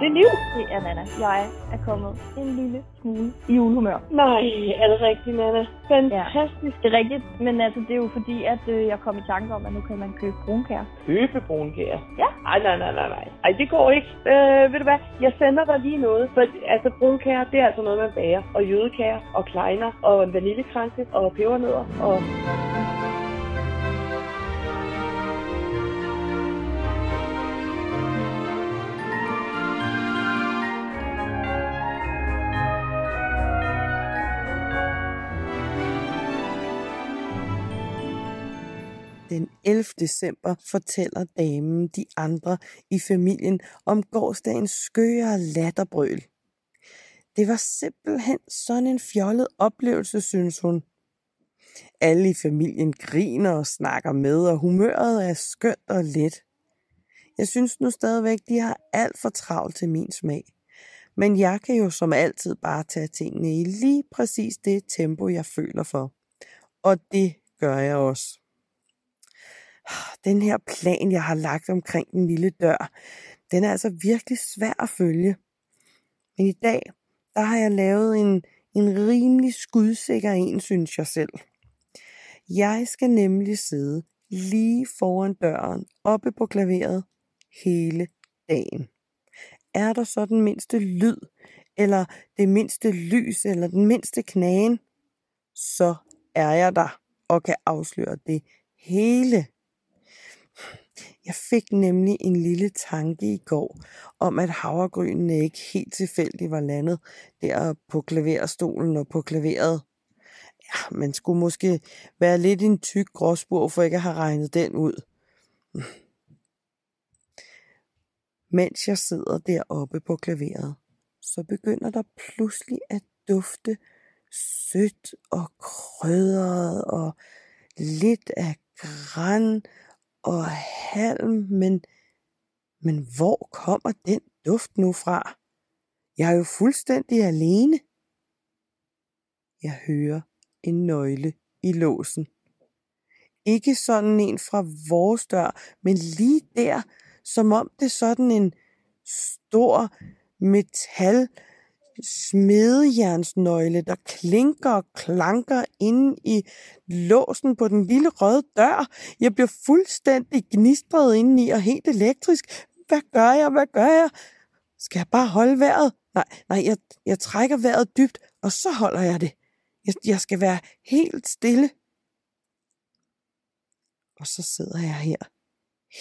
Det er liv. Det er Nana. Jeg er kommet en lille smule i julehumør. Nej, er det rigtigt, Nana? Fantastisk. Ja, det er rigtigt, men altså, det er jo fordi, at øh, jeg kom i tanke om, at nu kan man købe brunkær. Købe brunkær? Ja. Ej, nej, nej, nej, nej. Ej, det går ikke. Øh, ved du hvad? Jeg sender dig lige noget. For altså, brunkær, det er altså noget, man bager. Og jødekær, og kleiner, og vaniljekranse, og pebernødder, og... Den 11. december fortæller damen de andre i familien om gårdsdagens skøre latterbrøl. Det var simpelthen sådan en fjollet oplevelse, synes hun. Alle i familien griner og snakker med, og humøret er skønt og let. Jeg synes nu stadigvæk, de har alt for travlt til min smag. Men jeg kan jo som altid bare tage tingene i lige præcis det tempo, jeg føler for. Og det gør jeg også. Den her plan, jeg har lagt omkring den lille dør, den er altså virkelig svær at følge. Men i dag, der har jeg lavet en, en rimelig skudsikker en, synes jeg selv. Jeg skal nemlig sidde lige foran døren, oppe på klaveret, hele dagen. Er der så den mindste lyd, eller det mindste lys, eller den mindste knagen, så er jeg der og kan afsløre det hele. Jeg fik nemlig en lille tanke i går om, at havregrynene ikke helt tilfældigt var landet der på klaverstolen og på klaveret. Ja, man skulle måske være lidt en tyk gråsbur, for ikke at have regnet den ud. Mens jeg sidder deroppe på klaveret, så begynder der pludselig at dufte sødt og krydret og lidt af græn og halm, men, men hvor kommer den duft nu fra? Jeg er jo fuldstændig alene. Jeg hører en nøgle i låsen. Ikke sådan en fra vores dør, men lige der, som om det er sådan en stor metal smedejernsnøgle, der klinker og klanker inde i låsen på den lille røde dør. Jeg bliver fuldstændig gnistret indeni og helt elektrisk. Hvad gør jeg? Hvad gør jeg? Skal jeg bare holde vejret? Nej, nej, jeg, jeg trækker vejret dybt, og så holder jeg det. Jeg, jeg skal være helt stille. Og så sidder jeg her,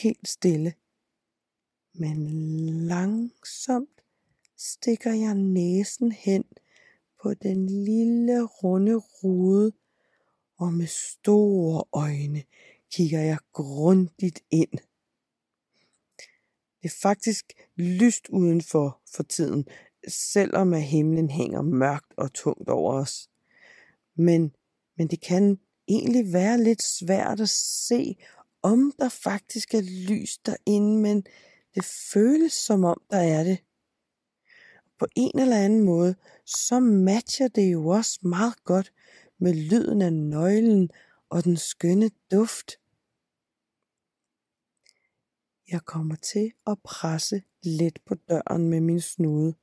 helt stille. Men langsomt stikker jeg næsen hen på den lille runde rude, og med store øjne kigger jeg grundigt ind. Det er faktisk lyst udenfor for tiden, selvom at himlen hænger mørkt og tungt over os. Men, men det kan egentlig være lidt svært at se, om der faktisk er lys derinde, men det føles som om der er det på en eller anden måde, så matcher det jo også meget godt med lyden af nøglen og den skønne duft. Jeg kommer til at presse lidt på døren med min snude.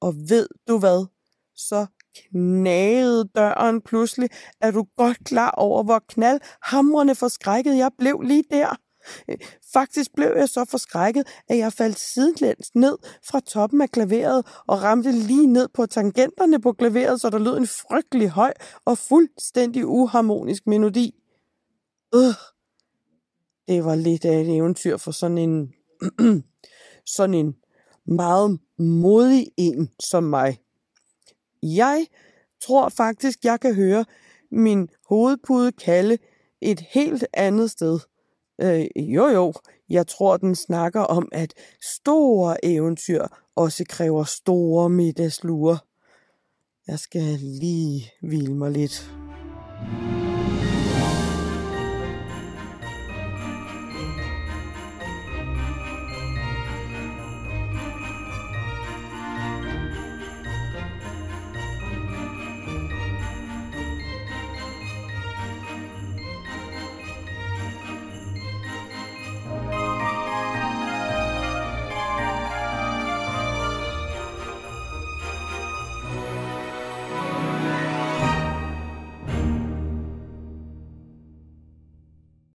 Og ved du hvad? Så knagede døren pludselig. Er du godt klar over, hvor knaldhamrende forskrækket jeg blev lige der? Faktisk blev jeg så forskrækket, at jeg faldt sidelæns ned fra toppen af klaveret og ramte lige ned på tangenterne på klaveret, så der lød en frygtelig høj og fuldstændig uharmonisk melodi. Øh, det var lidt af et eventyr for sådan en, sådan en meget modig en som mig. Jeg tror faktisk, jeg kan høre min hovedpude kalde et helt andet sted. Øh, jo jo, jeg tror, den snakker om, at store eventyr også kræver store middagsluer. Jeg skal lige hvile mig lidt.